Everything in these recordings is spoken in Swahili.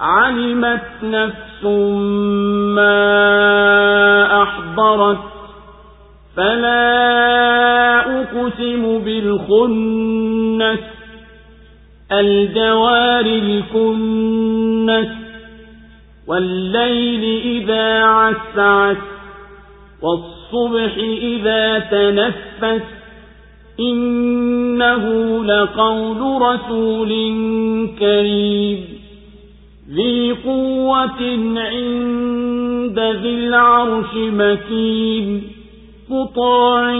علمت نفس ما أحضرت فلا أقسم بالخنس الجوار الكنس والليل إذا عسعس والصبح إذا تنفس إنه لقول رسول كريم ذي قوة عند ذي العرش مكين مطاع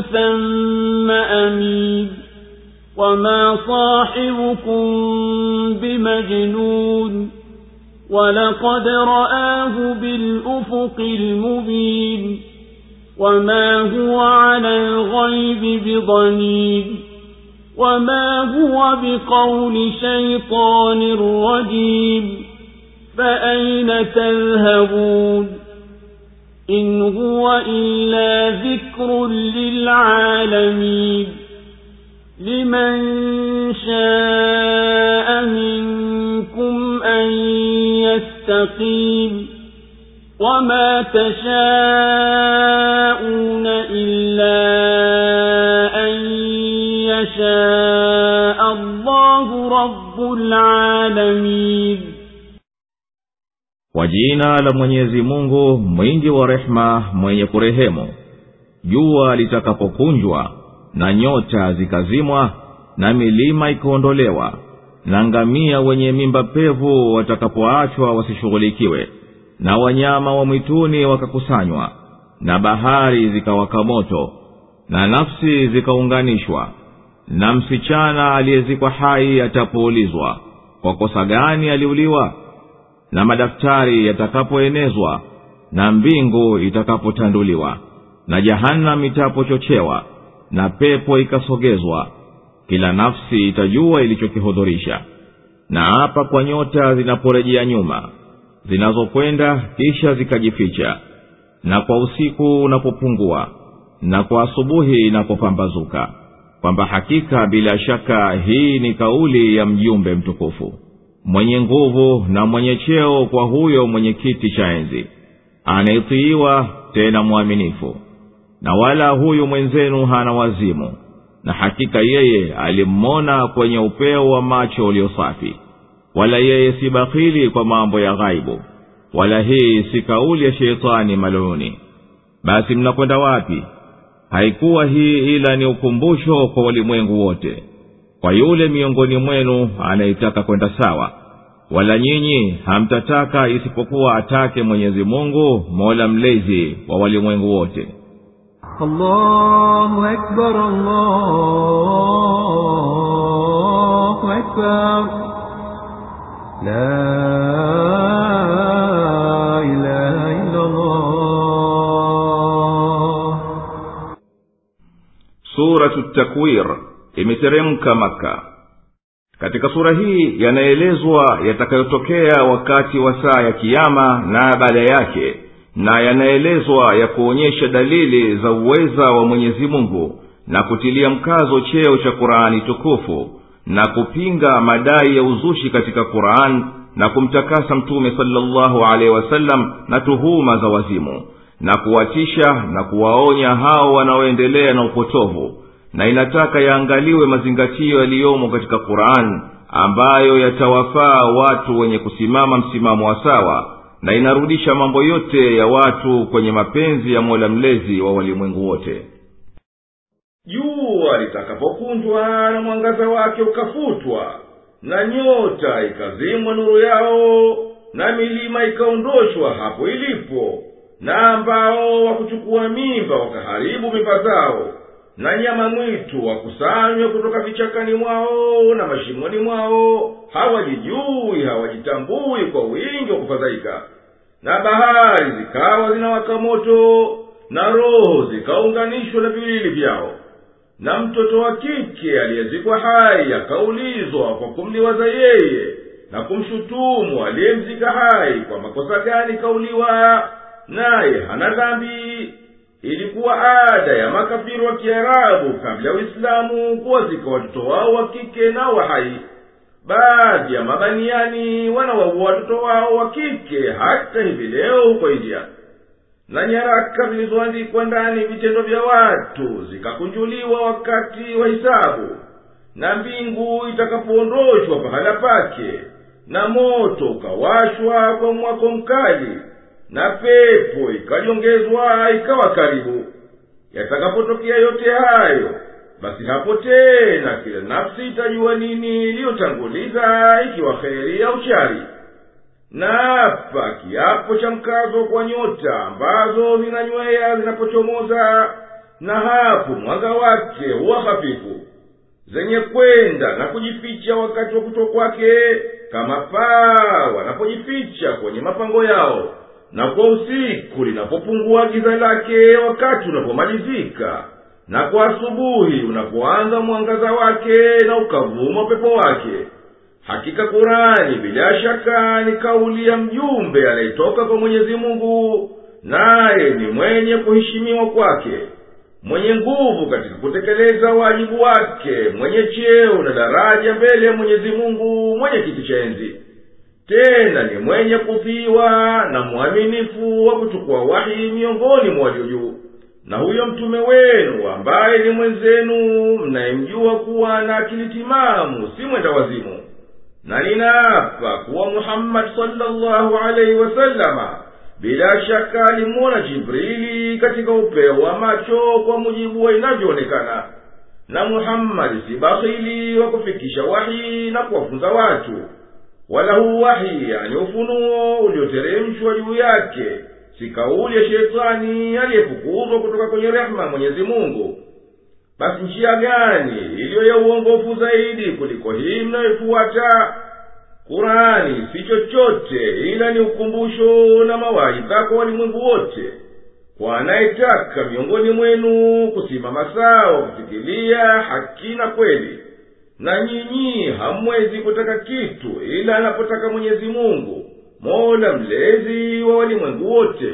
ثم أمين. وما صاحبكم بمجنون ولقد رآه بالأفق المبين. وما هو على الغيب بضنين. وما هو بقول شيطان رجيم فأين تذهبون إن هو إلا ذكر للعالمين لمن شاء منكم أن يستقيم وما تشاءون إلا رب العالمين kwa jina la mwenyezi mungu mwingi wa rehema mwenye kurehemu jua litakapokunjwa na nyota zikazimwa na milima ikaondolewa na ngamia wenye mimba pevu watakapoachwa wasishughulikiwe na wanyama wa mwituni wakakusanywa na bahari zikawaka moto na nafsi zikaunganishwa na msichana aliyezikwa hai atapoulizwa kwa kosa gani aliuliwa? Na madaftari yatakapoenezwa na mbingu itakapotanduliwa na jahanamu itapochochewa na pepo ikasogezwa kila nafsi itajua ilichokihudhurisha. Na hapa kwa nyota zinaporejea nyuma zinazokwenda kisha zikajificha na kwa usiku unapopungua na kwa asubuhi inapopambazuka kwamba hakika bila shaka hii ni kauli ya mjumbe mtukufu mwenye nguvu na mwenye cheo kwa huyo mwenye kiti cha enzi anaitiiwa tena mwaminifu. Na wala huyu mwenzenu hana wazimu na hakika yeye alimmona kwenye upeo wa macho ulio safi wala yeye si bakhili kwa mambo ya ghaibu wala hii si kauli ya sheitani maluni basi mnakwenda wapi haikuwa hii ila ni ukumbusho kwa walimwengu wote kwa yule miongoni mwenu anayetaka kwenda sawa. Wala nyinyi hamtataka isipokuwa atake mwenyezi mungu mola mlezi wa walimwengu wote. Allahu akbar, allahu takwir imeteremka maka katika sura hii yanaelezwa yatakayotokea wakati wa saa ya kiama na baada yake na yanaelezwa ya kuonyesha dalili za uweza wa mwenyezi mungu na kutilia mkazo cheo cha qurani tukufu na kupinga madai ya uzushi katika quran na kumtakasa mtume salllahu alehi wasallam na tuhuma za wazimu na kuwatisha na kuwaonya hao wanaoendelea na upotovu na inataka yaangaliwe mazingatio yaliyomo katika qurani ambayo yatawafaa watu wenye kusimama msimamo wa sawa na inarudisha mambo yote ya watu kwenye mapenzi ya mola mlezi wa walimwengu wote. Jua litakapokunjwa na mwangaza wake ukafutwa na nyota ikazimwa nuru yao na milima ikaondoshwa hapo ilipo na ambao wakuchukua mimba wakaharibu mimba zao na nyama mwitu wakusanywa kutoka vichakani mwao na mashimoni mwao. Hawajijui hawajitambui kwa wingi wa kufadhaika. Na bahari zikawa zinawaka moto na roho zikaunganishwa na viwili vyao. Na mtoto wa kike aliyezikwa hai akaulizwa kwa kumliwaza yeye na kumshutumu aliyemzika hai kwa makosa gani kauliwa naye hana dhambi ilikuwa ada ya makafiri wa kiarabu kabla ya uislamu kuwazika watoto wao wa kike na wa hai. Baadhi ya mabaniani wanawaua watoto wao wa kike hata hivi leo huko india. Na nyaraka zilizoandikwa ndani vitendo vya watu zikakunjuliwa wakati wa hisabu. Na mbingu itakapoondoshwa pahala pake na moto ukawashwa kwa mwako mkali na pepo ikajongezwa ikawa karibu. Yatakapotokea yote hayo basi hapo tena kila nafsi itajua nini iliyotanguliza ikiwa kheri au shari na hapa kiapo cha mkazo kwa nyota ambazo zinanywea zinapochomoza na hapo mwanga wake huwa hafifu zenye kwenda na kujificha wakati wa kuto kwake kama paa wanapojificha kwenye mapango yao na kwa usiku linapopungua giza lake wakati unapomalizika na kwa asubuhi unapoanza mwangaza wake na ukavuma upepo wake hakika kurani bila shaka ni kauli ya mjumbe anayetoka kwa mwenyezi mungu naye ni mwenye kuheshimiwa kwake mwenye nguvu katika kutekeleza wajibu wake mwenye cheo na daraja mbele ya mwenyezi mungu mwenye kiti cha enzi tena ni mwenye kudhiwa na mwaminifu wa kuchukua wahi miongoni mwa walio na huyo mtume wenu ambaye ni mwenzenu mnayemjua kuwa na akili timamu si mwenda wazimu. Na ninaapa kuwa muhammadi salllahu alaihi wasalama bila shaka alimuona jibrili katika upeo wa macho kwa mujibu wa inavyoonekana. Na muhammadi si bakhili wa kufikisha wahi na kuwafunza watu wala huu yani ufunuo ulioteremshwa juu yake si kauli ya shetani aliyefukuzwa kutoka kwenye rehema mwenyezi mungu. Basi njia gani iliyo ya uongofu zaidi kuliko hii mnayoifuata? Kurani si chochote ila ni ukumbusho na mawaidha kwa walimwengu wote. Kwa anayetaka miongoni mwenu kusimama sawa kufikilia haki na kweli na nyinyi hamwezi kutaka kitu ila anapotaka mwenyezi mungu mola mlezi wa walimwengu wote